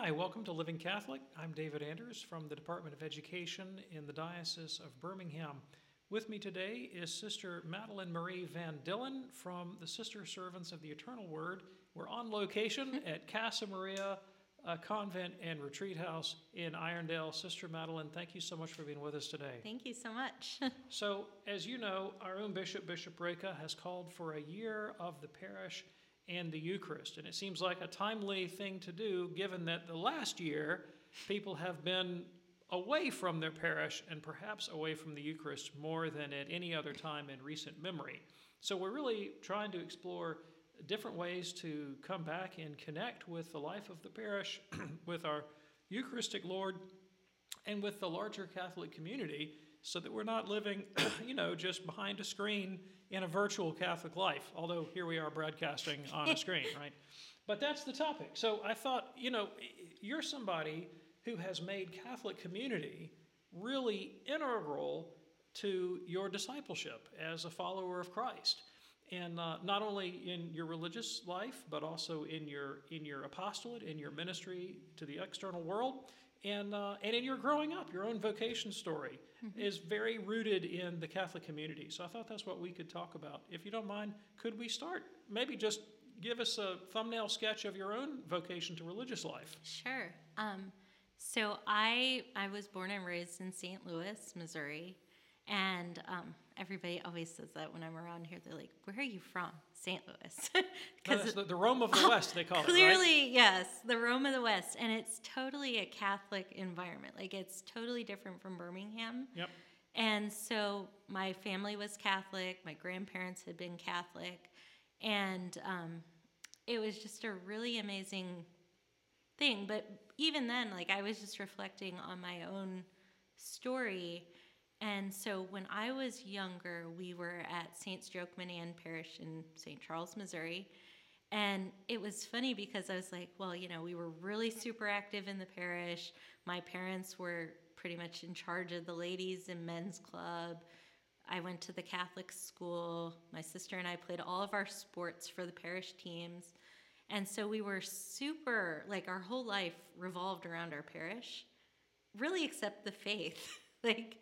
Hi, welcome to Living Catholic. I'm David Anders from the Department of Education in the Diocese of Birmingham. With me today is Sister Madeline Marie Van Dillen from the Sister Servants of the Eternal Word. We're on location at Casa Maria uh, Convent and Retreat House in Irondale. Sister Madeline, thank you so much for being with us today. Thank you so much. so, as you know, our own Bishop, Bishop Raica, has called for a year of the parish and the Eucharist. And it seems like a timely thing to do given that the last year people have been away from their parish and perhaps away from the Eucharist more than at any other time in recent memory. So we're really trying to explore different ways to come back and connect with the life of the parish, with our Eucharistic Lord, and with the larger Catholic community so that we're not living, you know, just behind a screen in a virtual Catholic life, although here we are broadcasting on a screen, right? But that's the topic. So I thought, you know, you're somebody who has made Catholic community really integral to your discipleship as a follower of Christ. And uh, not only in your religious life, but also in your in your apostolate, in your ministry to the external world, and uh, and in your growing up, your own vocation story mm-hmm. is very rooted in the Catholic community. So I thought that's what we could talk about. If you don't mind, could we start? Maybe just give us a thumbnail sketch of your own vocation to religious life. Sure. Um, so I I was born and raised in St. Louis, Missouri, and um, everybody always says that when I'm around here. They're like, "Where are you from?" St. Louis. Because the, the, Rome of the West, they call clearly, it. Clearly, yes, the Rome of the West, and it's totally a Catholic environment. Like it's totally different from Birmingham. Yep. And so my family was Catholic. My grandparents had been Catholic, and um, it was just a really amazing thing. But even then, like I was just reflecting on my own story and so when I was younger, we were at St. Strokeman Parish in St. Charles, Missouri. And it was funny because I was like, well, you know, we were really super active in the parish. My parents were pretty much in charge of the ladies and men's club. I went to the Catholic school. My sister and I played all of our sports for the parish teams. And so we were super, like, our whole life revolved around our parish, really, except the faith. like,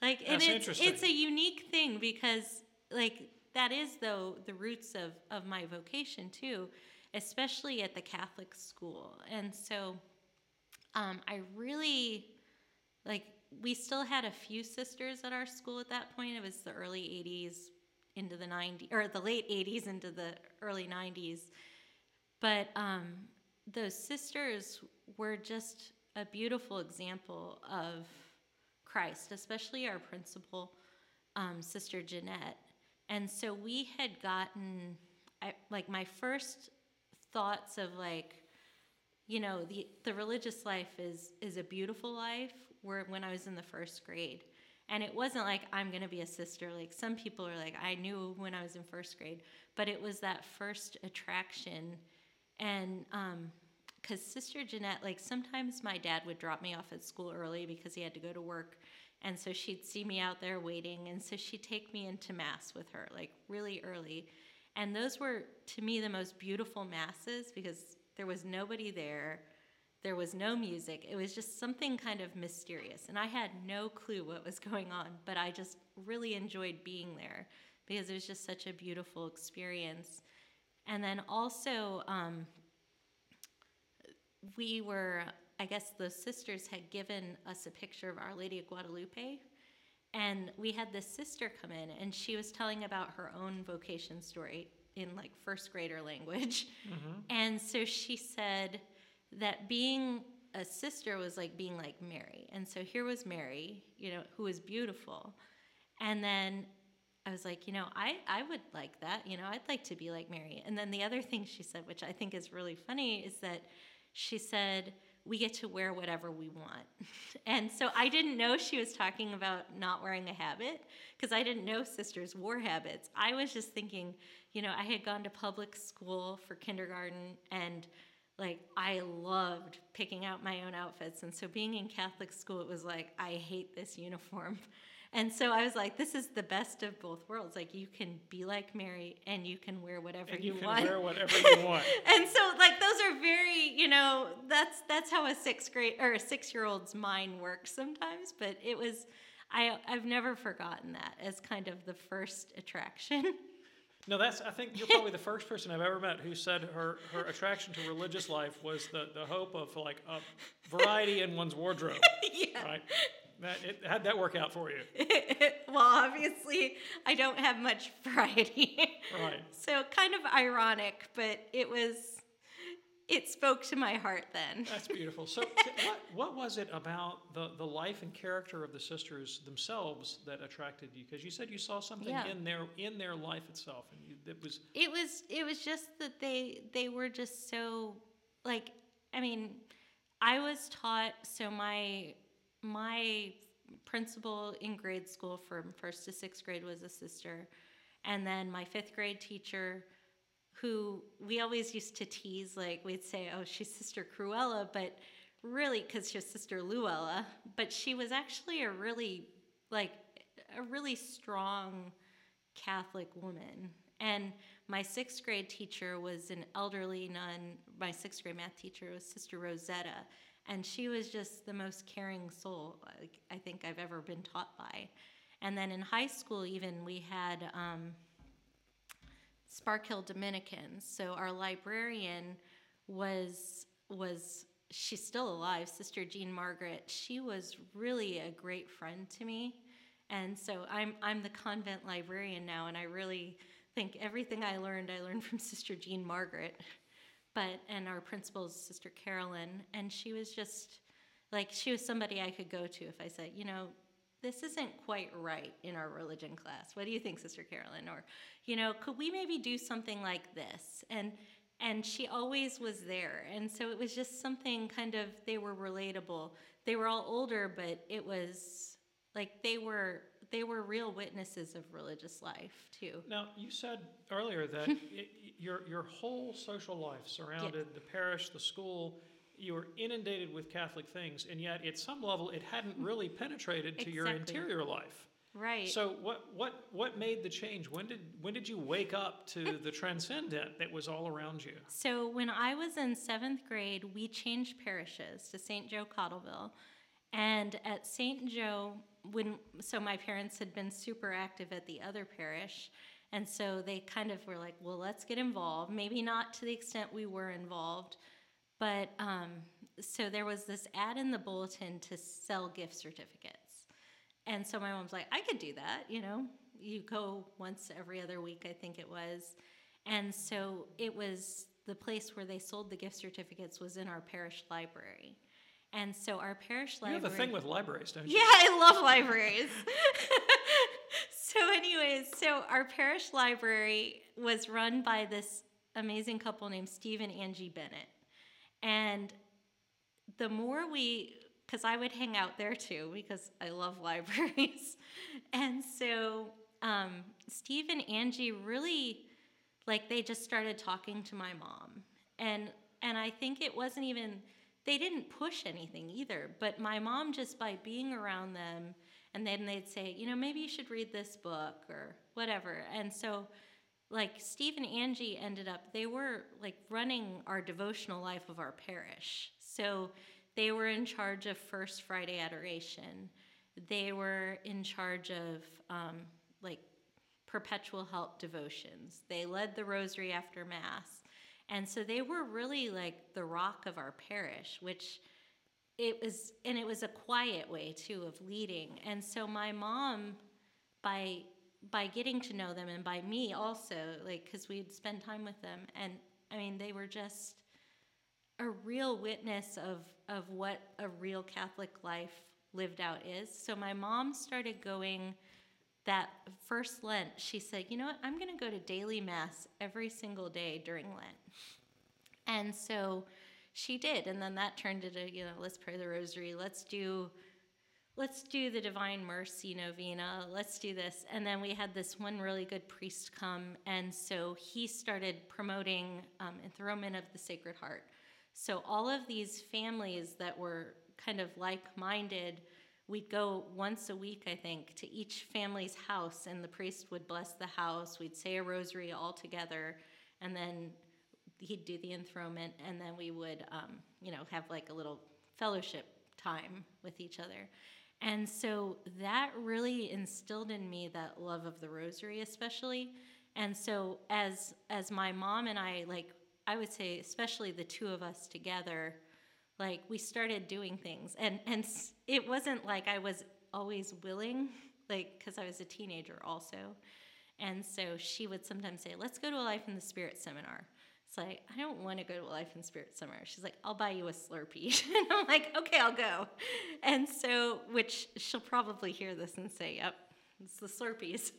like, That's and it's it's a unique thing because like that is though the roots of of my vocation too, especially at the Catholic school. And so, um, I really like we still had a few sisters at our school at that point. It was the early '80s into the '90s or the late '80s into the early '90s, but um, those sisters were just a beautiful example of Christ, especially our principal, um, Sister Jeanette. And so we had gotten, I, like, my first thoughts of like, you know, the the religious life is is a beautiful life. Were when I was in the first grade, and it wasn't like I'm to be a sister. Like some people are like, I knew when I was in first grade, but it was that first attraction, and um, because Sister Jeanette, like sometimes my dad would drop me off at school early because he had to go to work. And so she'd see me out there waiting. And so she'd take me into Mass with her, like really early. And those were, to me, the most beautiful Masses because there was nobody there. There was no music. It was just something kind of mysterious. And I had no clue what was going on, but I just really enjoyed being there because it was just such a beautiful experience. And then also, um, we were, I guess the sisters had given us a picture of Our Lady of Guadalupe. And we had this sister come in, and she was telling about her own vocation story in like first grader language. Mm-hmm. And so she said that being a sister was like being like Mary. And so here was Mary, you know, who was beautiful. And then I was like, you know, I, I would like that. You know, I'd like to be like Mary. And then the other thing she said, which I think is really funny, is that she said, we get to wear whatever we want. and so I didn't know she was talking about not wearing a habit because I didn't know sisters wore habits. I was just thinking, you know, I had gone to public school for kindergarten and like I loved picking out my own outfits. And so being in Catholic school, it was like, I hate this uniform. And so I was like, this is the best of both worlds. Like you can be like Mary and you can wear whatever And you, you can want. wear whatever you want. and so like those are very, you know, that's that's how a sixth grade or a six year old's mind works sometimes. But it was I I've never forgotten that as kind of the first attraction. No, that's. I think you're probably the first person I've ever met who said her, her attraction to religious life was the, the hope of like a variety in one's wardrobe. yeah. Right. That it how'd that work out for you? well, obviously I don't have much variety. Right. So kind of ironic, but it was it spoke to my heart then. That's beautiful. So, what, what was it about the, the life and character of the sisters themselves that attracted you? Because you said you saw something Yeah. in their in their life itself, and you, that was It was it was just that they they were just so like I mean, I was taught so my my principal in grade school from first to sixth grade was a sister, and then my fifth grade teacher, who we always used to tease like we'd say, oh she's Sister Cruella, but really because she was Sister Luella, but she was actually a really like a really strong Catholic woman. And my sixth grade teacher was an elderly nun. My sixth grade math teacher was Sister Rosetta. And she was just the most caring soul like, I think I've ever been taught by. And then in high school, even, we had um, Sparkill Dominicans. So our librarian was was she's still alive, Sister Jean Margaret. She was really a great friend to me. And so I'm I'm the convent librarian now and I really think everything I learned I learned from Sister Jean Margaret. But and our principal's Sister Carolyn and she was just like she was somebody I could go to if I said, you know, this isn't quite right in our religion class. What do you think, Sister Carolyn? Or, you know, could we maybe do something like this? And and she always was there. And so it was just something kind of they were relatable. They were all older, but it was like they were they were real witnesses of religious life too. now. You said earlier that it, your your whole social life surrounded the parish, the school. You were inundated with Catholic things, and yet at some level, it hadn't really penetrated to your interior life. Right. So what what what made the change? When did when did you wake up to the transcendent that was all around you? So when I was in seventh grade, we changed parishes to St. Joe Cottleville. And at St. Joe, when so my parents had been super active at the other parish, and so they kind of were like, "Well, let's get involved." Maybe not to the extent we were involved, but um, so there was this ad in the bulletin to sell gift certificates, and so my mom's like, "I could do that," you know. You go once every other week, I think it was, and so it was the place where they sold the gift certificates was in our parish library. And so our parish library. You have a thing with libraries, don't you? yeah, I love libraries. so, anyways, so our parish library was run by this amazing couple named Steve and Angie Bennett. And the more we, because I would hang out there too, because I love libraries. and so um, Steve and Angie really, like, they just started talking to my mom. And, and I think it wasn't even, they didn't push anything either, but my mom just by being around them, and then they'd say, you know, maybe you should read this book or whatever. And so, like, Steve and Angie ended up, they were like running our devotional life of our parish. So they were in charge of First Friday Adoration. They were in charge of um, like perpetual help devotions. They led the rosary after Mass. And so they were really like the rock of our parish, which it was, and it was a quiet way too of leading. And so my mom, by by getting to know them and by me also, like because we'd spend time with them, and I mean they were just a real witness of of what a real Catholic life lived out is. So my mom started going that first Lent, she said, you know what, I'm going to go to daily Mass every single day during Lent. And so she did. And then that turned into, you know, let's pray the rosary, let's do. Let's do the Divine Mercy Novena. Let's do this. And then we had this one really good priest come. And so he started promoting um, enthronement of the Sacred Heart. So all of these families that were kind of like minded we'd go once a week, I think, to each family's house, and the priest would bless the house. We'd say a rosary all together, and then he'd do the enthronement, and then we would, um, you know, have like a little fellowship time with each other. And so that really instilled in me that love of the rosary, especially. And so as as my mom and I, like I would say, especially the two of us together, like we started doing things, and and it wasn't like I was always willing, like because I was a teenager also. And so she would sometimes say, "Let's go to a Life in the Spirit seminar." It's like, I don't want to go to a Life and Spirit seminar. She's like, I'll buy you a Slurpee. and I'm like, okay, I'll go. And so, which she'll probably hear this and say, yep, it's the Slurpees.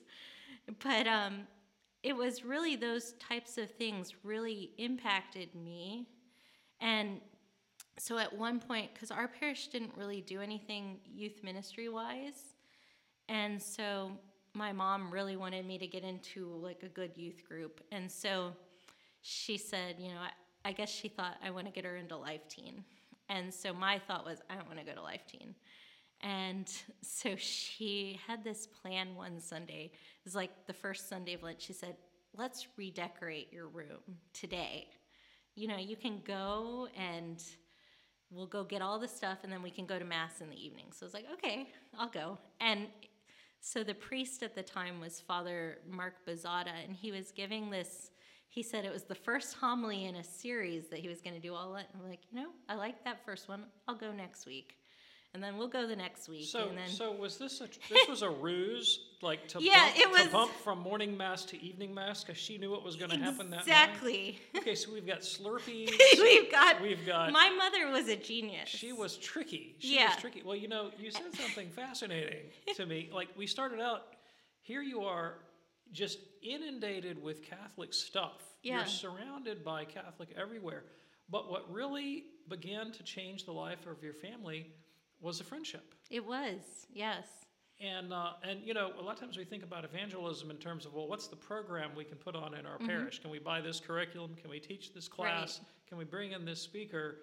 But um, it was really those types of things really impacted me. And so at one point, because our parish didn't really do anything youth ministry wise. And so my mom really wanted me to get into like a good youth group. And so she said, you know, I, I guess she thought I want to get her into Life Teen. And so my thought was, I don't want to go to Life Teen. And so she had this plan one Sunday. It was like the first Sunday of Lent. She said, Let's redecorate your room today. You know, you can go and we'll go get all the stuff and then we can go to Mass in the evening. So I was like, Okay, I'll go. And so the priest at the time was Father Mark Bazada, and he was giving this he said it was the first homily in a series that he was going to do all that. I'm like, you know, I like that first one. I'll go next week. And then we'll go the next week. So, and then, so was this a this was a ruse, like to Yeah, bump, it was- to bump from morning mass to evening mass because she knew what was going to happen that night. exactly. Okay, so we've got Slurpees. We've got. We've got. my mother was a genius. She was tricky. She Yeah. was tricky. Well, you know, you said something fascinating to me. Like we started out, here you are, just inundated with Catholic stuff. Yeah. You're surrounded by Catholic everywhere. But what really began to change the life of your family was a friendship. It was, yes. And uh, and you know, a lot of times we think about evangelism in terms of well, what's the program we can put on in our Mm-hmm. parish? Can we buy this curriculum? Can we teach this class? Can we bring in this speaker?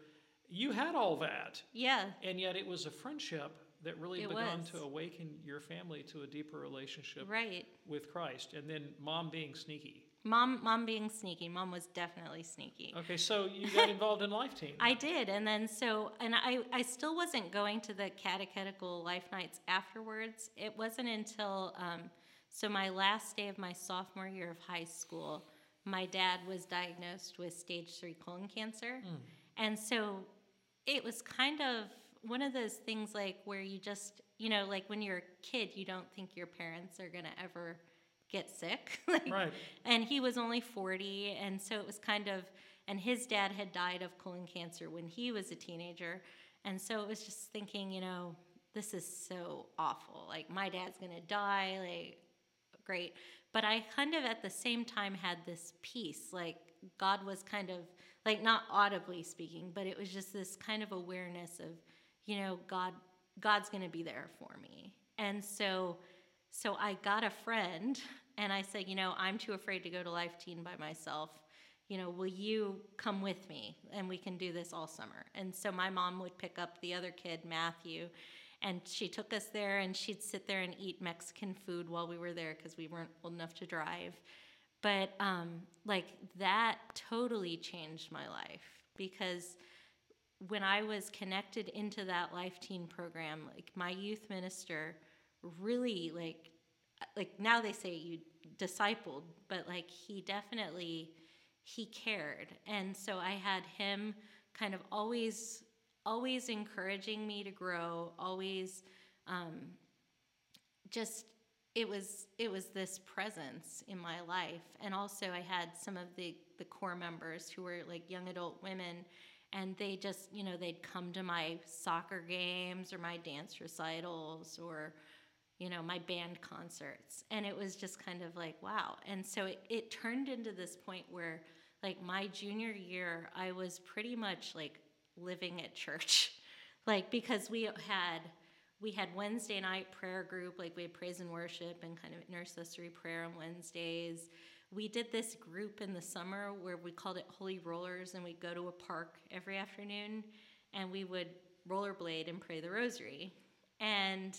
You had all that, Yeah, and yet it was a friendship that really It began was. to awaken your family to a deeper relationship right. with Christ. And then mom being sneaky. Mom, mom being sneaky. Mom was definitely sneaky. Okay, so you got involved in Life Teen. I did, and then so, and I, I still wasn't going to the catechetical life nights afterwards. It wasn't until, um, so my last day of my sophomore year of high school, my dad was diagnosed with stage three colon cancer, and so it was kind of one of those things like where you just, you know, like when you're a kid, you don't think your parents are gonna ever get sick. like, Right. and he was only 40 and so it was kind of and his dad had died of colon cancer when he was a teenager and so it was just thinking you know this is so awful like my dad's gonna die like great but i kind of at the same time had this peace like god was kind of like not audibly speaking but it was just this kind of awareness of you know god god's gonna be there for me and so so I got a friend and I said, you know, I'm too afraid to go to Life Teen by myself. You know, will you come with me and we can do this all summer? And so my mom would pick up the other kid, Matthew, and she took us there and she'd sit there and eat Mexican food while we were there because we weren't old enough to drive. But um, like that totally changed my life because when I was connected into that Life Teen program, like my youth minister really like like now they say you discipled, but like he definitely he cared. And so I had him kind of always always encouraging me to grow, always um, just it was it was this presence in my life and also i had some of the the core members who were like young adult women and they just you know they'd come to my soccer games or my dance recitals or you know my band concerts and it was just kind of like wow and so it, it turned into this point where like my junior year i was pretty much like living at church like because we had we had Wednesday night prayer group, like we had praise and worship and kind of intercessory prayer on Wednesdays. We did this group in the summer where we called it Holy Rollers, and we'd go to a park every afternoon and we would rollerblade and pray the rosary. and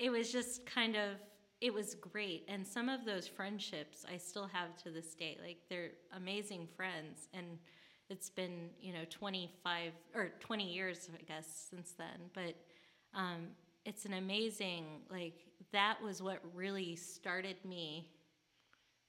it was just kind of it was great. And some of those friendships i still have to this day like they're amazing friends. And it's been you know 25 or 20 years i guess since then. But um, it's an amazing like that was what really started me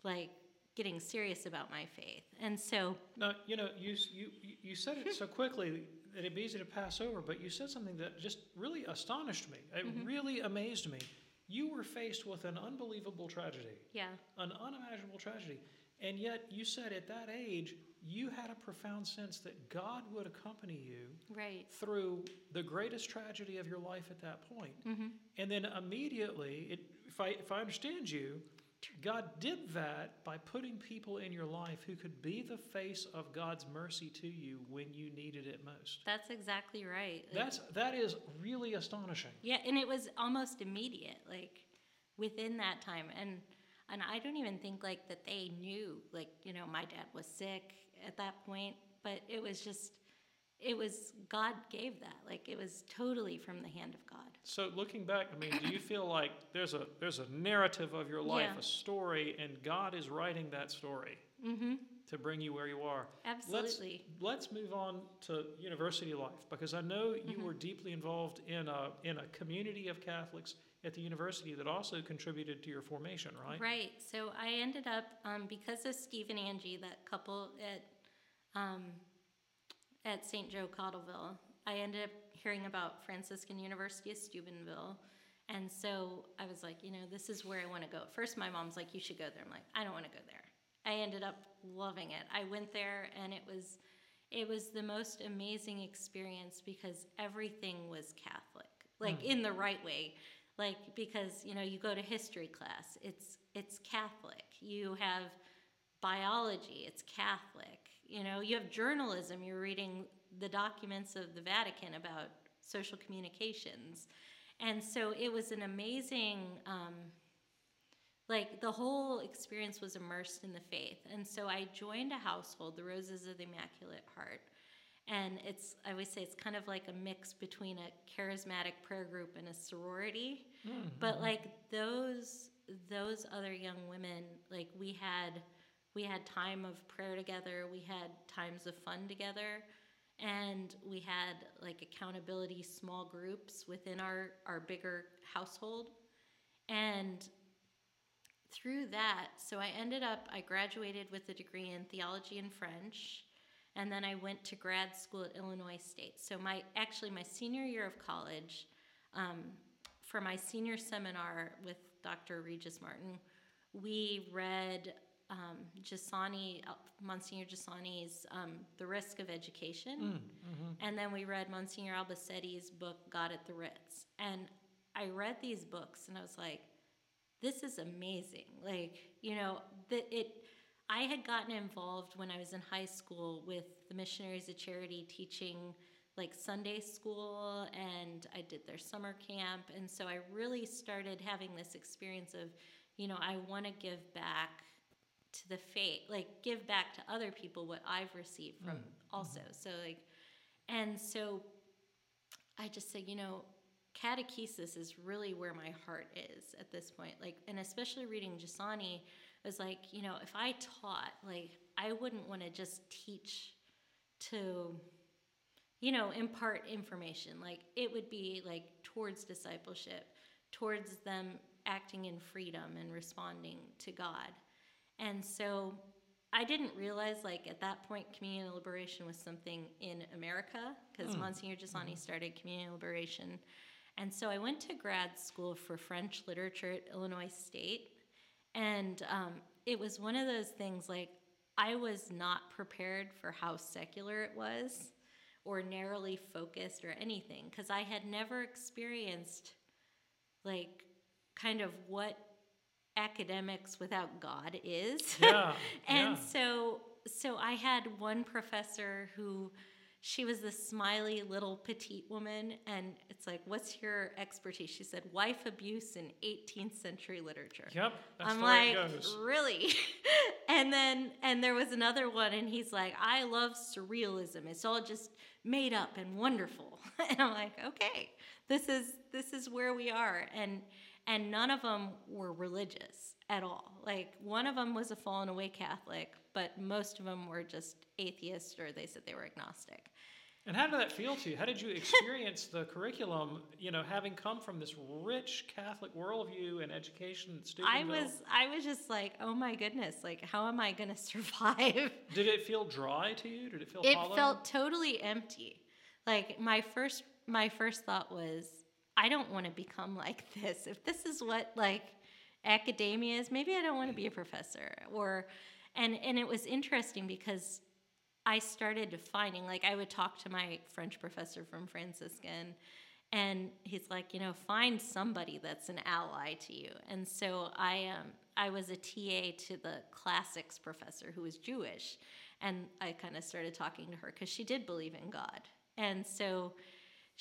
like getting serious about my faith. And so Now, you know, you, you, you said it so quickly it'd be easy to pass over, but you said something that just really astonished me. It really amazed me. You were faced with an unbelievable tragedy, yeah an unimaginable tragedy. And yet, you said at that age, you had a profound sense that God would accompany you right through the greatest tragedy of your life at that point. mm-hmm. And then immediately, it, if, I, if I understand you, God did that by putting people in your life who could be the face of God's mercy to you when you needed it most. that's exactly right Like, That's that is really astonishing. Yeah, and it was almost immediate, like within that time. And and I don't even think like that they knew, like, you know, my dad was sick at that point, but it was just it was God gave that. Like it was totally from the hand of God. So looking back, I mean, do you feel like there's a there's a narrative of your life, Yeah. a story, and God is writing that story Mhm. to bring you where you are? Absolutely. Let's, let's move on to university life because I know you Mm-hmm. were deeply involved in a in a community of Catholics at the university that also contributed to your formation, right? Right. So I ended up um, because of Steve and Angie, that couple at um, at St. Joe Cottleville. I ended up hearing about Franciscan University of Steubenville, and so I was like, you know, this is where I want to go. At first, my mom's like, you should go there. I'm like, I don't want to go there. I ended up loving it. I went there, and it was it was the most amazing experience because everything was Catholic, like hmm. in the right way like because you know you go to history class it's it's catholic you have biology it's catholic. You know you have journalism you're reading the documents of the vatican about social communications. And so it was an amazing um, like the whole experience was immersed in the faith. And so i joined a household the roses of the immaculate heart. And it's i always say it's kind of like a mix between a charismatic prayer group and a sorority. But like those those other young women like we had we had time of prayer together we had times of fun together and we had like accountability small groups within our our bigger household and through that so i ended up i graduated with a degree in theology and french and then I went to grad school at Illinois State. So my actually my senior year of college, um, for my senior seminar with Dr. Regis Martin, we read um, Giussani, uh, Monsignor Giussani's um, The Risk of Education, and then we read Monsignor Albacete's book God at the Ritz. And I read these books, and I was like, this is amazing. Like, you know, the, it. I had gotten involved when I was in high school with the Missionaries of Charity teaching like Sunday school, and I did their summer camp. And so I really started having this experience of, you know, I want to give back to the faith, like give back to other people what I've received from mm, mm-hmm. also. So, like, and so I just said, you know, catechesis is really where my heart is at this point. Like, and especially reading it was like, you know, if I taught, like, I wouldn't want to just teach to, you know, impart information. Like, it would be like towards discipleship, towards them acting in freedom and responding to God. And so I didn't realize, like, at that point, communion liberation was something in America because Monsignor Giussani started communion liberation. And so I went to grad school for French literature at Illinois State. And um, it was one of those things like I was not prepared for how secular it was or narrowly focused or anything because I had never experienced like kind of what academics without God is. Yeah, and yeah. so so I had one professor who she was this smiley little petite woman and it's like what's your expertise she said wife abuse in 18th century literature Yep, that's i'm like really and then and there was another one and he's like i love surrealism it's all just made up and wonderful. and I'm like, okay, this is this is where we are. And and none of them were religious at all. Like one of them was a fallen away Catholic, but most of them were just atheists or they said they were agnostic. And how did that feel to you? How did you experience the curriculum? You know, having come from this rich Catholic worldview and education at Steubenville. I was, I was just like, oh my goodness, like how am I going to survive? Did it feel dry to you? Did it feel? It hollow? felt totally empty. Like my first, my first thought was, I don't want to become like this. If this is what like academia is, maybe I don't want to be a professor. Or, and and it was interesting because I started defining, like, I would talk to my French professor from Franciscan, and he's like, you know, find somebody that's an ally to you. And so I um, I was a TA to the classics professor who was Jewish, and I kind of started talking to her because she did believe in God, and so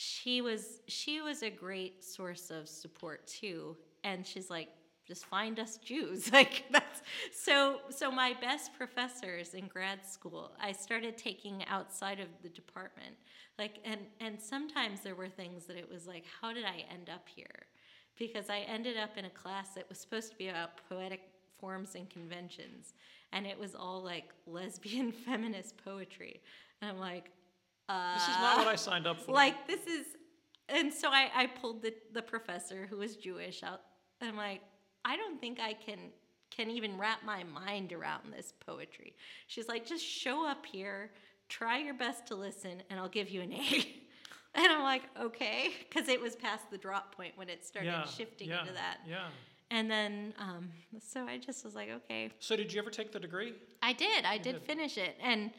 she was she was a great source of support too. And she's like, just find us Jews. Like that's so so my best professors in grad school, I started taking outside of the department. Like and and sometimes there were things that it was like, how did I end up here? Because I ended up in a class that was supposed to be about poetic forms and conventions, and it was all like lesbian feminist poetry. And I'm like, uh, This is not what I signed up for. like this is and so I, I pulled the, the professor who was Jewish out and I'm like, I don't think I can can even wrap my mind around this poetry. She's like, just show up here, try your best to listen, and I'll give you an A. and I'm like, okay, because it was past the drop point when it started yeah, shifting yeah, into that. Yeah. And then, um, so I just was like, okay, So did you ever take the degree? I did. I did did. finish it, and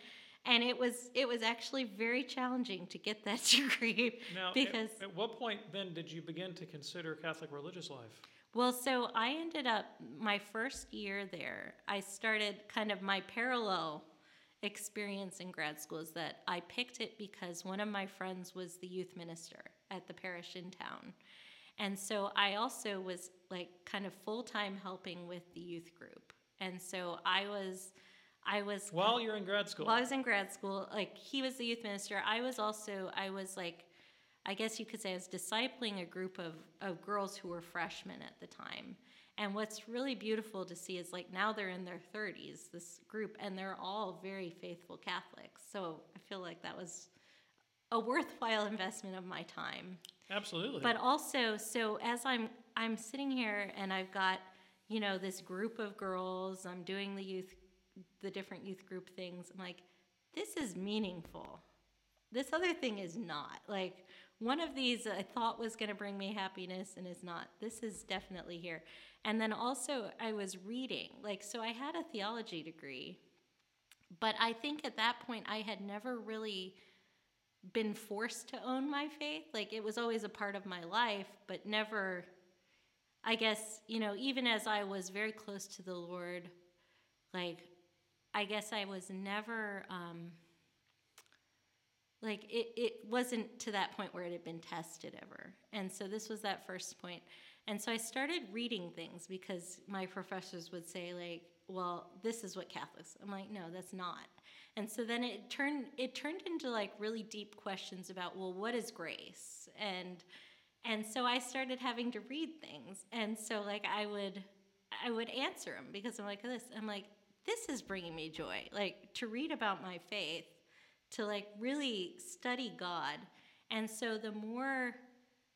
and it was it was actually very challenging to get that degree Now, at- because at, what point then did you begin to consider Catholic religious life? Well, so I ended up my first year there. I started kind of my parallel experience in grad school is that I picked it because one of my friends was the youth minister at the parish in town. And so I also was like kind of full time helping with the youth group. And so I was, I was While you're in grad school. while I was in grad school, like he was the youth minister. I was also, I was like, I guess you could say I was discipling a group of, of girls who were freshmen at the time. And what's really beautiful to see is like now they're in their 30s, this group, and they're all very faithful Catholics. So I feel like that was a worthwhile investment of my time. Absolutely. But also, so as I'm I'm sitting here and I've got, you know, this group of girls, I'm doing the youth the different youth group things. I'm like, this is meaningful. This other thing is not. Like one of these I thought was going to bring me happiness and is not. This is definitely here. And then also I was reading. Like so I had a theology degree, but I think at that point I had never really been forced to own my faith. Like it was always a part of my life, but never, I guess, you know, even as I was very close to the Lord, like, I guess I was never, um, like, it, it wasn't to that point where it had been tested ever. And so this was that first point. And so I started reading things because my professors would say, like, well, this is what Catholics. I'm like, no, that's not. And so then it turned it turned into like really deep questions about well what is grace and and so I started having to read things and so like I would I would answer them because I'm like this I'm like this is bringing me joy like to read about my faith to like really study God and so the more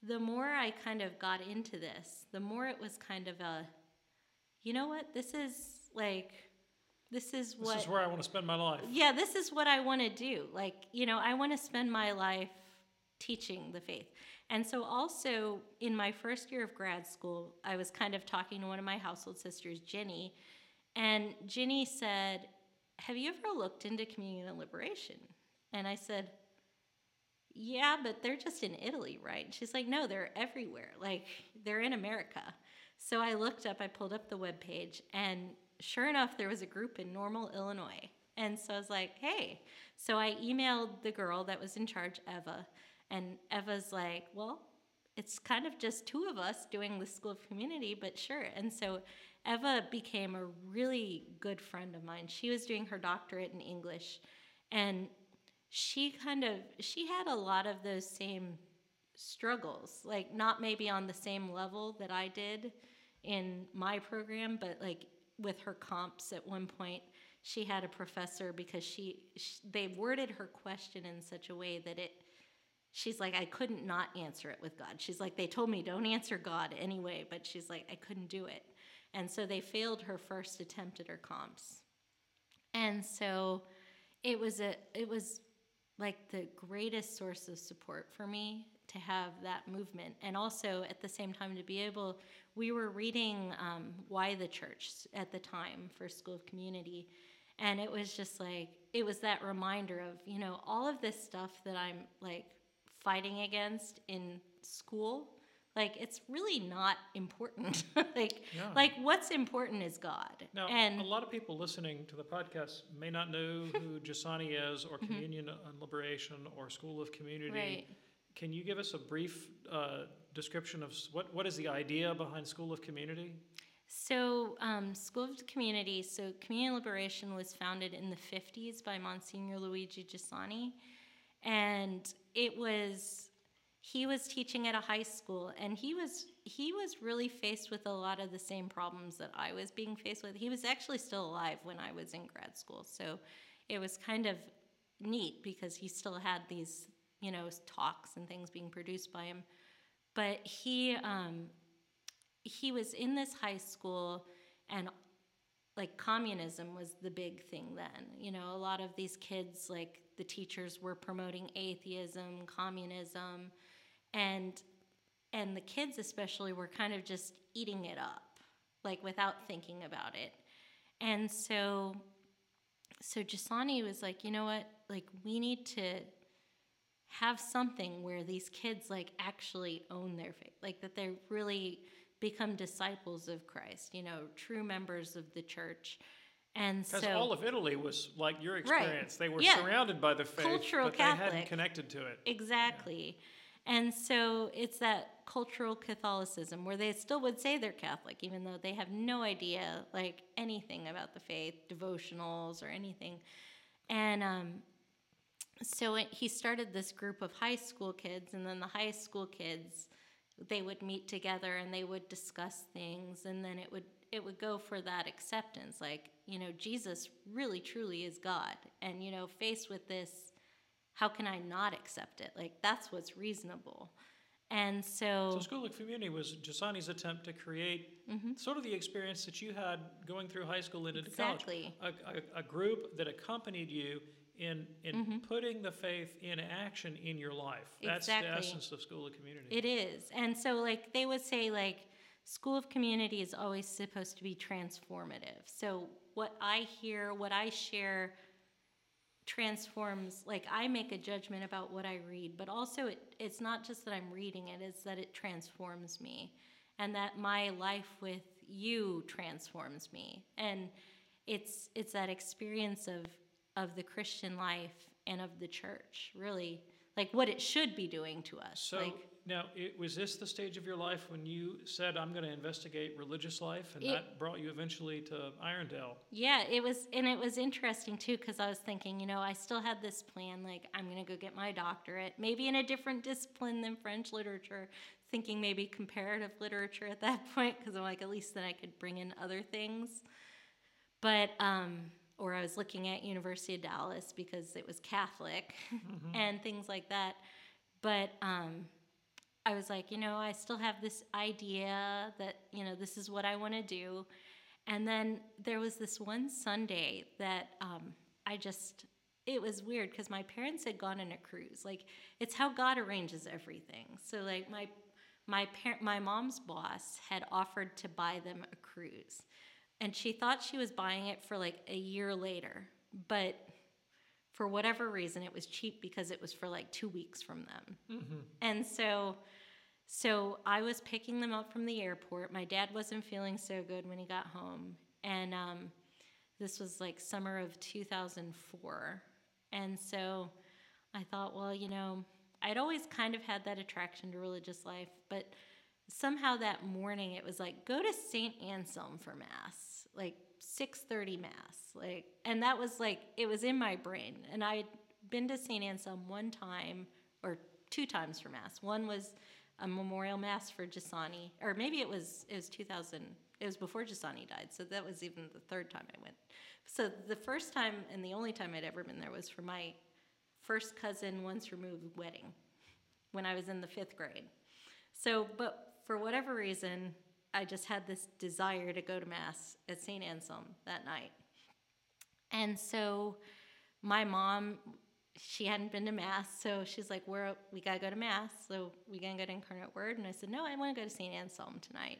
the more I kind of got into this the more it was kind of a you know what this is like this is what this is where I want to spend my life. yeah, this is what I want to do. Like, you know, I want to spend my life teaching the faith. And so, also in my first year of grad school, I was kind of talking to one of my household sisters, Jenny, and Ginny said, Have you ever looked into communion and liberation? And I said, Yeah, but they're just in Italy, right? She's like, No, they're everywhere. Like, they're in America. So I looked up, I pulled up the webpage, and sure enough, there was a group in Normal, Illinois. And so I was like, hey. So I emailed the girl that was in charge, Eva. And Eva's like, well, it's kind of just two of us doing the School of Community, but sure. And so Eva became a really good friend of mine. She was doing her doctorate in English. And she kind of she had a lot of those same struggles like not maybe on the same level that i did in my program but like with her comps at one point she had a professor because she, she they worded her question in such a way that it she's like i couldn't not answer it with god she's like they told me don't answer god anyway but she's like i couldn't do it and so they failed her first attempt at her comps. And so it was a it was like the greatest source of support for me to have that movement. And also at the same time to be able we were reading um, why the church at the time for school of community. And it was just like it was that reminder of you know all of this stuff that i'm like fighting against in school like it's really not important like like what's important is god Now, and a lot of people listening to the podcast may not know who Giussani is, or Communion and Liberation, or School of Community. Mm-hmm. Right. Can you give us a brief uh, description of what, what is the idea behind School of Community? So, um, School of Community, so Communion Liberation was founded in the 50s by Monsignor Luigi Giussani. And it was, he was teaching at a high school, and he was, he was really faced with a lot of the same problems that I was being faced with. He was actually still alive when I was in grad school. So, it was kind of neat because he still had these, you know, talks and things being produced by him. But he, um, he was in this high school and like communism was the big thing then you know a lot of these kids like the teachers were promoting atheism communism and and the kids especially were kind of just eating it up like without thinking about it. And so so Giussani was like you know what? Like we need to have something where these kids like actually own their faith like that they're really become disciples of christ you know true members of the church. And Because so all of Italy was like your experience. They were Yeah. surrounded by the faith, Cultural but they hadn't connected to it. exactly and so it's that cultural catholicism where they still would say they're catholic even though they have no idea like anything about the faith devotionals or anything. And um, so it, he started this group of high school kids and then the high school kids they would meet together and they would discuss things and then it would it would go for that acceptance like you know jesus really truly is god. And you know faced with this how can i not accept it like that's what's reasonable and so, So, School of Community was Giussani's attempt to create mm-hmm. sort of the experience that you had going through high school and into Exactly. college. A, a, a group that accompanied you in in mm-hmm. putting the faith in action in your life. That's the essence of School of Community. It is. And so like they would say like school of community is always supposed to be transformative. So what I hear, what I share transforms like I make a judgment about what I read, but also it, it's not just that I'm reading it, it's that it transforms me and that my life with you transforms me. And it's it's that experience of of the Christian life and of the church, really. Like what it should be doing to us. So like now, it, was this the stage of your life when you said, "I'm going to investigate religious life," and It- that brought you eventually to Irondale? Yeah, it was, and it was interesting too because I was thinking, you know, I still had this plan, like I'm gonna go get my doctorate, maybe in a different discipline than French literature, thinking maybe comparative literature at that point because I'm like, at least then I could bring in other things. But, um, or I was looking at University of Dallas because it was Catholic and things like that. But um, I was like, you know, I still have this idea that, you know, this is what I want to do. And then there was this one Sunday that um, I just, it was weird because my parents had gone on a cruise. Like, it's how God arranges everything. So, like, my, my parent, my mom's boss had offered to buy them a cruise. And she thought she was buying it for like a year later. But for whatever reason, it was cheap because it was for like two weeks from them. And so, so I was picking them up from the airport. My dad wasn't feeling so good when he got home, and um, this was like summer of 2004. And so, I thought, well, you know, I'd always kind of had that attraction to religious life, but somehow that morning it was like go to St. Anselm for mass, like 6:30 mass, like, and that was like it was in my brain, and I had been to St. Anselm one time or two times for mass. One was a memorial mass for Giussani, or maybe it was it was 2000. It was before Giussani died, so that was even the third time I went. So the first time and the only time I'd ever been there was for my first cousin once removed wedding when I was in the fifth grade. So, but for whatever reason, I just had this desire to go to Mass at St. Anselm that night. And so my mom, she hadn't been to Mass, so she's like, We're, we gotta go to Mass, so we gotta go to Incarnate Word. And I said, No, I wanna go to St. Anselm tonight.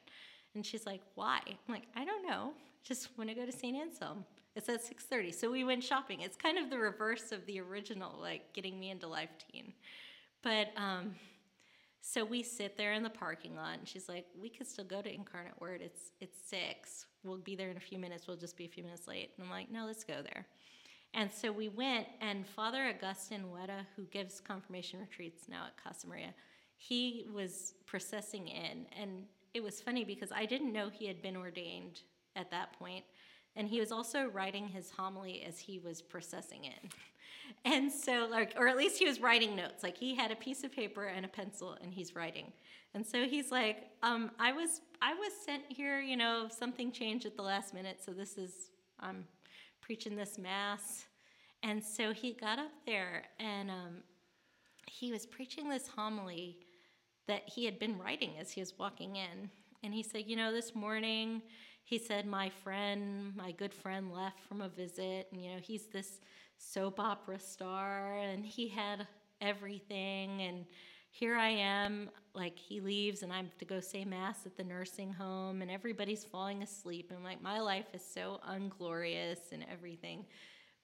And she's like, Why? I'm like, I don't know. Just wanna go to St. Anselm. It's at 6:30. So we went shopping. It's kind of the reverse of the original, like getting me into Life Teen. But um, so we sit there in the parking lot, and she's like, "We could still go to Incarnate Word. It's it's six. We'll be there in a few minutes. We'll just be a few minutes late." And I'm like, "No, let's go there." And so we went, and Father Augustine Weta, who gives confirmation retreats now at Casa Maria, he was processing in, and it was funny because I didn't know he had been ordained at that point, and he was also writing his homily as he was processing it. And so, like, or at least he was writing notes. Like, he had a piece of paper and a pencil, and he's writing. And so he's like, um, "I was, I was sent here. You know, something changed at the last minute. So this is, I'm preaching this mass." And so he got up there, and um, he was preaching this homily that he had been writing as he was walking in. And he said, "You know, this morning." He said, My friend, my good friend, left from a visit, and you know, he's this soap opera star and he had everything and here I am, like he leaves and I'm to go say mass at the nursing home and everybody's falling asleep and like my life is so unglorious and everything.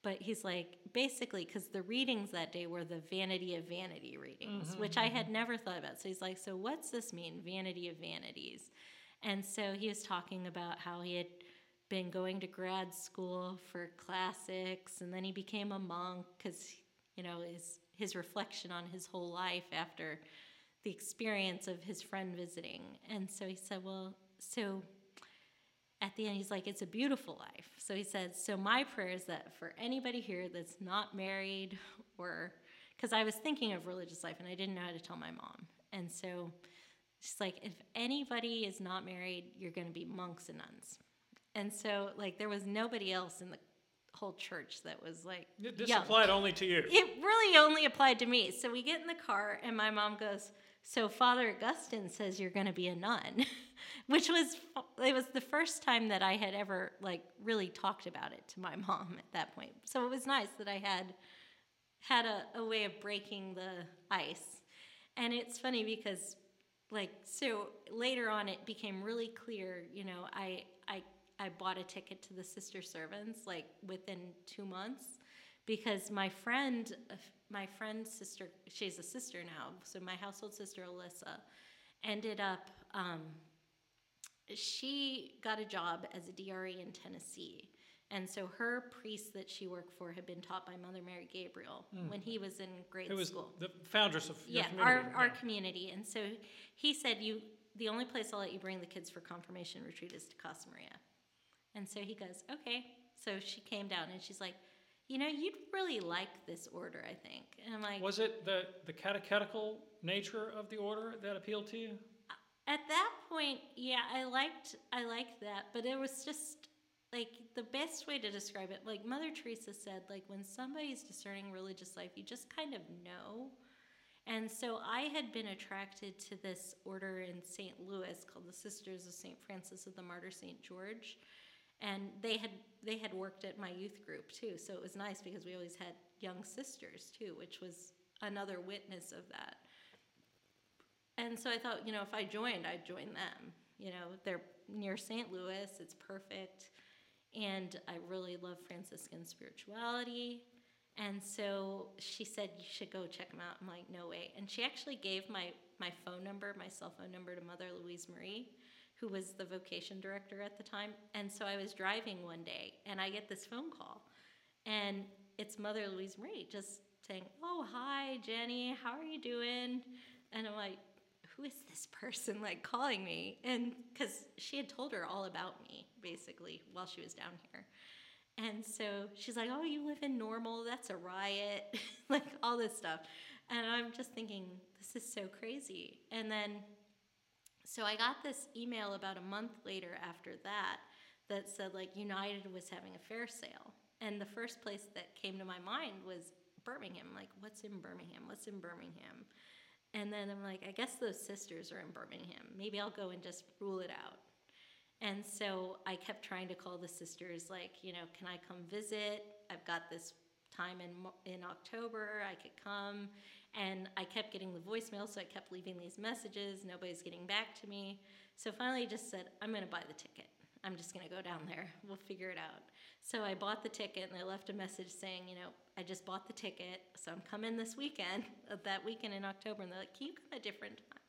But he's like, basically, because the readings that day were the vanity of vanity readings, mm-hmm, which I had mm-hmm. never thought about. So he's like, so what's this mean, vanity of vanities? And so he was talking about how he had been going to grad school for classics, and then he became a monk because, you know, his, his reflection on his whole life after the experience of his friend visiting. And so he said, Well, so at the end, he's like, It's a beautiful life. So he said, So my prayer is that for anybody here that's not married or, because I was thinking of religious life and I didn't know how to tell my mom. And so she's like, If anybody is not married, you're going to be monks and nuns. And so, like, there was nobody else in the whole church that was like. This young. applied only to you. It really only applied to me. So we get in the car, and my mom goes, "So Father Augustine says you're going to be a nun," which was it was the first time that I had ever like really talked about it to my mom at that point. So it was nice that I had had a, a way of breaking the ice. And it's funny because like so later on it became really clear, you know, I I I bought a ticket to the Sister Servants like within two months because my friend, my friend's sister, she's a sister now, so my household sister Alyssa, ended up. Um, she got a job as a DRE in Tennessee. And so her priest that she worked for had been taught by Mother Mary Gabriel mm. when he was in grade Who was school. The foundress of yeah, community. our yeah. our community. And so he said, "You, the only place I'll let you bring the kids for confirmation retreat is to Casa Maria." And so he goes, okay. So she came down and she's like, you know, you'd really like this order, I think. And I'm like, was it the the catechetical nature of the order that appealed to you? At that point, yeah, I liked I liked that, but it was just like the best way to describe it. Like Mother Teresa said, like when somebody's discerning religious life, you just kind of know. And so I had been attracted to this order in St. Louis called the Sisters of St. Francis of the Martyr St. George and they had they had worked at my youth group too so it was nice because we always had young sisters too which was another witness of that and so i thought you know if i joined i'd join them you know they're near st louis it's perfect and i really love franciscan spirituality and so she said you should go check them out i'm like no way and she actually gave my my phone number my cell phone number to mother louise marie who was the vocation director at the time. And so I was driving one day and I get this phone call. And it's Mother Louise Marie just saying, Oh, hi, Jenny, how are you doing? And I'm like, Who is this person like calling me? And because she had told her all about me basically while she was down here. And so she's like, "Oh, you live in Normal? That's a riot." like all this stuff. And I'm just thinking, this is so crazy. And then so I got this email about a month later after that that said like United was having a fare sale. And the first place that came to my mind was Birmingham. Like, what's in Birmingham? What's in Birmingham? And then I'm like, I guess those sisters are in Birmingham. Maybe I'll go and just rule it out. And so I kept trying to call the sisters, like, you know, can I come visit? I've got this time in in October. I could come, and I kept getting the voicemail, so I kept leaving these messages. Nobody's getting back to me. So finally, I just said, I'm going to buy the ticket. I'm just going to go down there. We'll figure it out. So I bought the ticket, and I left a message saying, you know, I just bought the ticket, so I'm coming this weekend, that weekend in October. And they're like, can you come a different time?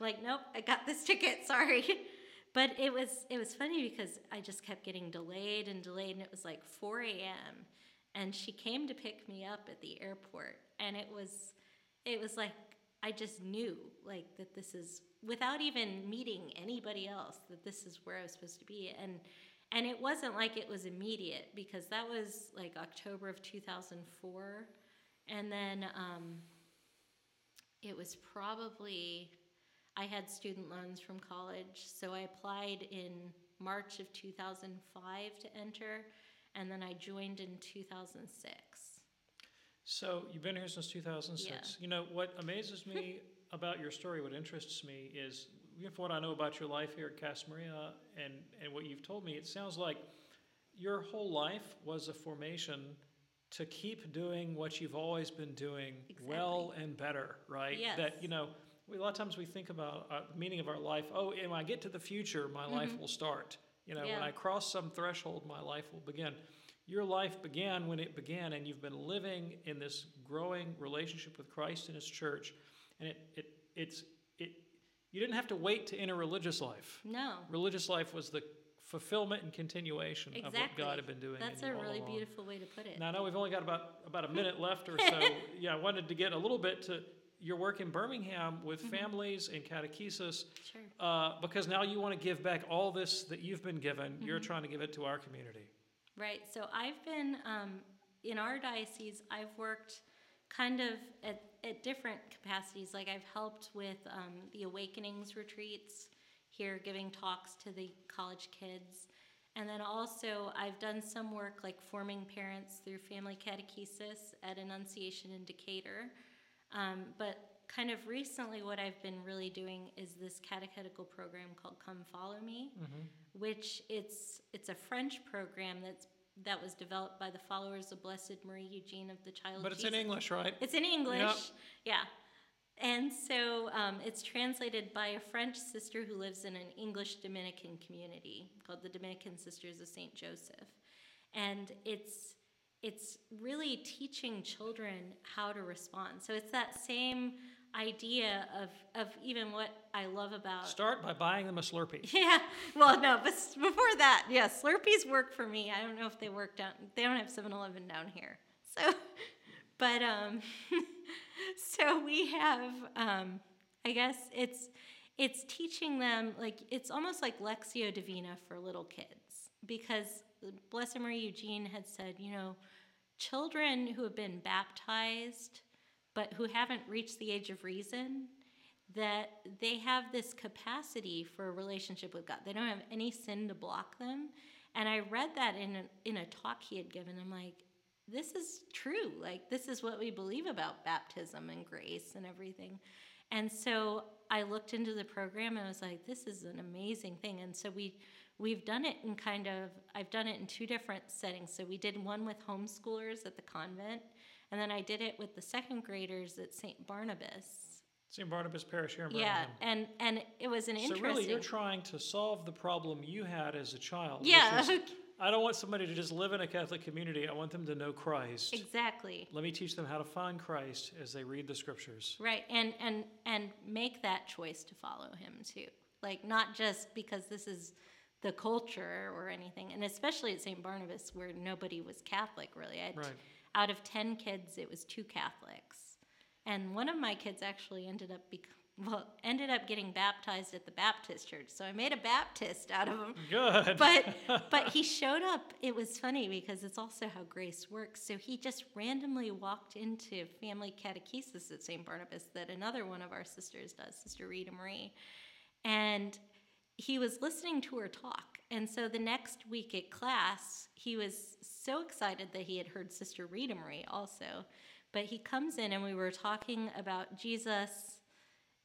I'm like, nope, I got this ticket. Sorry. But it was it was funny because I just kept getting delayed and delayed, and it was like 4 a.m. And she came to pick me up at the airport, and it was it was like I just knew like that this is without even meeting anybody else that this is where I was supposed to be, and and it wasn't like it was immediate because that was like October of 2004, and then um, it was probably I had student loans from college, so I applied in March of 2005 to enter, and then I joined in 2006. So you've been here since 2006. Yeah. You know, what amazes me about your story, what interests me is from what I know about your life here at Casa Maria and, and what you've told me, it sounds like your whole life was a formation to keep doing what you've always been doing well and better, right? Yes. That, you know, we, a lot of times we think about uh, the meaning of our life. Oh, when I get to the future, my life will start. You know, when Mm-hmm. I cross some threshold, my life will begin. Your life began when it began, and you've been living in this growing relationship with Christ and His church. And it, it, it's, it, you didn't have to wait to enter religious life. No, Religious life was the fulfillment and continuation of what. God had been doing. That's a really along. beautiful way to put it. Now I know we've only got about about a minute left or so. yeah, I wanted to get a little bit to your work in Birmingham with Mm-hmm. families and catechesis, Sure. uh, because now you want to give back all this that you've been given. You're Mm-hmm. trying to give it to our community. Right. So I've been um, in our diocese. I've worked kind of at, at different capacities. Like I've helped with um, the Awakenings retreats here, giving talks to the college kids, and then also I've done some work like forming parents through family catechesis at Annunciation in Decatur. Um, but kind of recently, what I've been really doing is this catechetical program called Come Follow Me, which it's it's a French program that's that was developed by the followers of Blessed Marie Eugene of the Child. But it's Jesus. in English, right? It's in English. Yeah. And so um, it's translated by a French sister who lives in an English Dominican community called the Dominican Sisters of St. Joseph. And it's it's really teaching children how to respond. So it's that same idea of, of even what I love about Start by buying them a Slurpee. yeah. Well, no, but before that, yeah, Slurpees work for me. I don't know if they work down. They don't have 7-Eleven down here. So, but um, so we have. Um, I guess it's it's teaching them like it's almost like Lectio Divina for little kids because Blessed Marie Eugene had said, you know, children who have been baptized but who haven't reached the age of reason that they have this capacity for a relationship with God. They don't have any sin to block them. And I read that in a, in a talk he had given. I'm like, this is true. Like, this is what we believe about baptism and grace and everything. And so I looked into the program and I was like, this is an amazing thing. And so we we've done it in kind of I've done it in two different settings. So we did one with homeschoolers at the convent, and then I did it with the second graders at St. Barnabas. St. Barnabas Parish here in Yeah, Birmingham. and and it was an So interesting. So really, you're trying to solve the problem you had as a child. Yeah. is, I don't want somebody to just live in a Catholic community. I want them to know Christ. exactly. Let me teach them how to find Christ as they read the scriptures. Right, and and and make that choice to follow him too. Like not just because this is the culture or anything, and especially at St. Barnabas where nobody was Catholic really. Right. Out of ten kids, it was two Catholics, and one of my kids actually ended up bec- well, ended up getting baptized at the Baptist church. So I made a Baptist out of him. Good. But but he showed up. It was funny because it's also how grace works. So he just randomly walked into family catechesis at St. Barnabas that another one of our sisters does, Sister Rita Marie. And he was listening to her talk. And so the next week at class, he was so excited that he had heard Sister Rita Marie also. But he comes in and we were talking about Jesus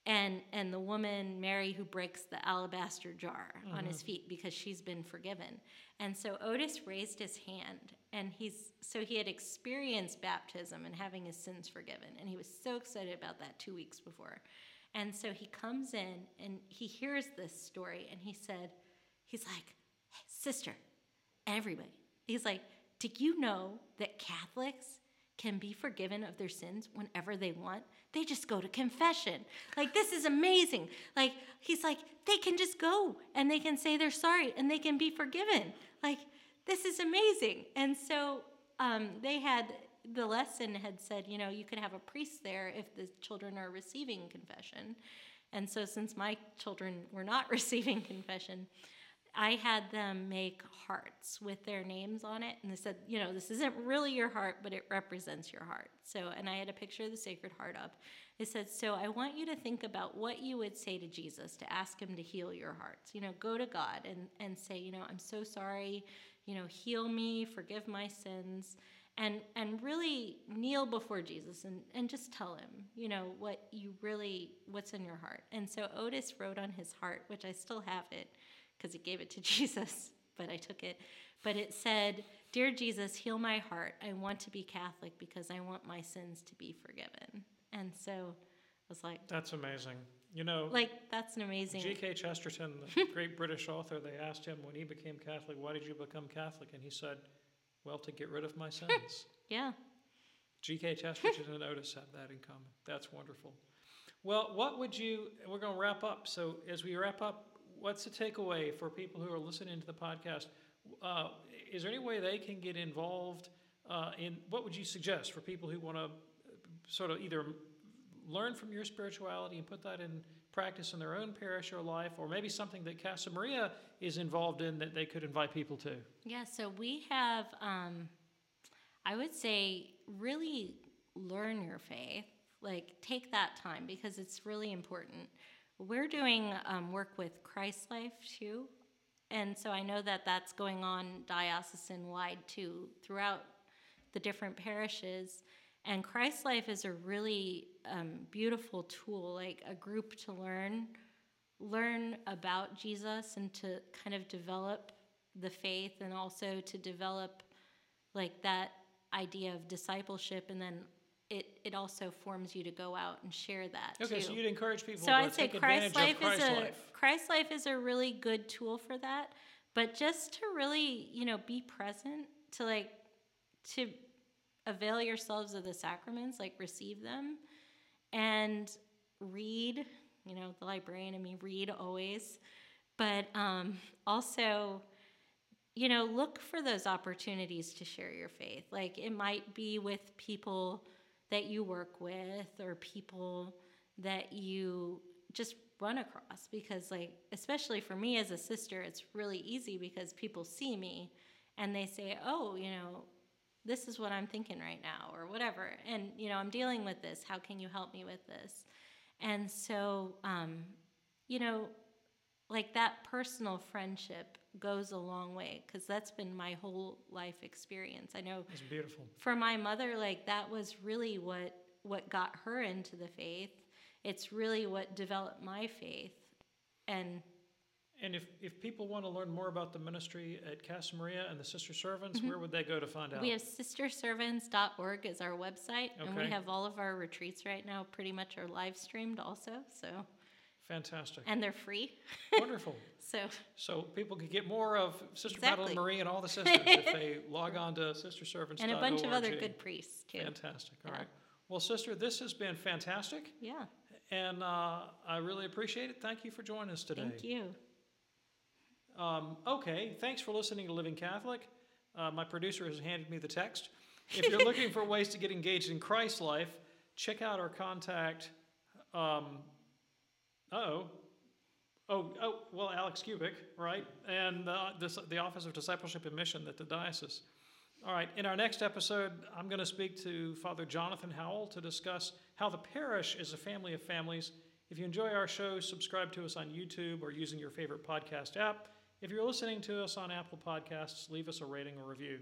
and and the woman Mary who breaks the alabaster jar mm-hmm. on his mm-hmm. feet because she's been forgiven. And so Otis raised his hand and he's so he had experienced baptism and having his sins forgiven and he was so excited about that 2 weeks before. And so he comes in and he hears this story and he said he's like, hey, "Sister, everybody." He's like, did you know that Catholics can be forgiven of their sins whenever they want. They just go to confession. Like, this is amazing. Like, he's like, they can just go and they can say they're sorry and they can be forgiven. Like, this is amazing. And so um, they had, the lesson had said, you know, you could have a priest there if the children are receiving confession. And so, since my children were not receiving confession, I had them make hearts with their names on it. And they said, you know, this isn't really your heart, but it represents your heart. So, and I had a picture of the Sacred Heart up. It said, so I want you to think about what you would say to Jesus to ask him to heal your hearts. You know, go to God and, and say, you know, I'm so sorry. You know, heal me, forgive my sins. And, and really kneel before Jesus and, and just tell him, you know, what you really, what's in your heart. And so Otis wrote on his heart, which I still have it, because he gave it to Jesus, but I took it. But it said, Dear Jesus, heal my heart. I want to be Catholic because I want my sins to be forgiven. And so I was like, That's amazing. You know, like that's an amazing. G.K. Chesterton, the great British author, they asked him when he became Catholic, why did you become Catholic? And he said, well, to get rid of my sins. yeah. G.K. Chesterton and Otis have that in common. That's wonderful. Well, what would you, we're going to wrap up. So as we wrap up, what's the takeaway for people who are listening to the podcast? Uh, is there any way they can get involved uh, in what would you suggest for people who want to sort of either learn from your spirituality and put that in practice in their own parish or life, or maybe something that Casa Maria is involved in that they could invite people to? Yeah, so we have, um, I would say, really learn your faith. Like, take that time because it's really important. We're doing um, work with Christ Life too. And so I know that that's going on diocesan wide too, throughout the different parishes. And Christ Life is a really um, beautiful tool, like a group to learn, learn about Jesus and to kind of develop the faith and also to develop like that idea of discipleship and then it, it also forms you to go out and share that. Okay, too. so you'd encourage people so I'd say Christ Life is Christ a Life. Christ Life is a really good tool for that. But just to really, you know, be present, to like to avail yourselves of the sacraments, like receive them and read, you know, the librarian and me read always. But um, also you know, look for those opportunities to share your faith. Like it might be with people that you work with or people that you just run across because like especially for me as a sister it's really easy because people see me and they say oh you know this is what i'm thinking right now or whatever and you know i'm dealing with this how can you help me with this and so um, you know like that personal friendship goes a long way because that's been my whole life experience. I know it's beautiful. For my mother, like that was really what what got her into the faith. It's really what developed my faith. And and if, if people want to learn more about the ministry at Casa Maria and the Sister Servants, mm-hmm. where would they go to find out? We have sisterservants.org as our website, okay. and we have all of our retreats right now pretty much are live streamed also. So Fantastic. And they're free. Wonderful. so so people can get more of Sister exactly. Madeline Marie and all the sisters if they log on to Sister Servants. And a bunch of other good priests too. Fantastic. All yeah. right. Well, sister, this has been fantastic. Yeah. And uh, I really appreciate it. Thank you for joining us today. Thank you. Um, okay. Thanks for listening to Living Catholic. Uh, my producer has handed me the text. If you're looking for ways to get engaged in Christ's life, check out our contact. Um, Uh-oh. Oh, oh, well, Alex Kubik, right? And uh, this, the Office of Discipleship and Mission at the diocese. All right, in our next episode, I'm going to speak to Father Jonathan Howell to discuss how the parish is a family of families. If you enjoy our show, subscribe to us on YouTube or using your favorite podcast app. If you're listening to us on Apple Podcasts, leave us a rating or review.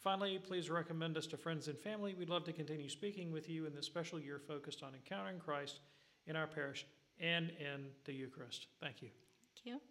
Finally, please recommend us to friends and family. We'd love to continue speaking with you in this special year focused on encountering Christ in our parish and in the Eucharist. Thank you. Thank you.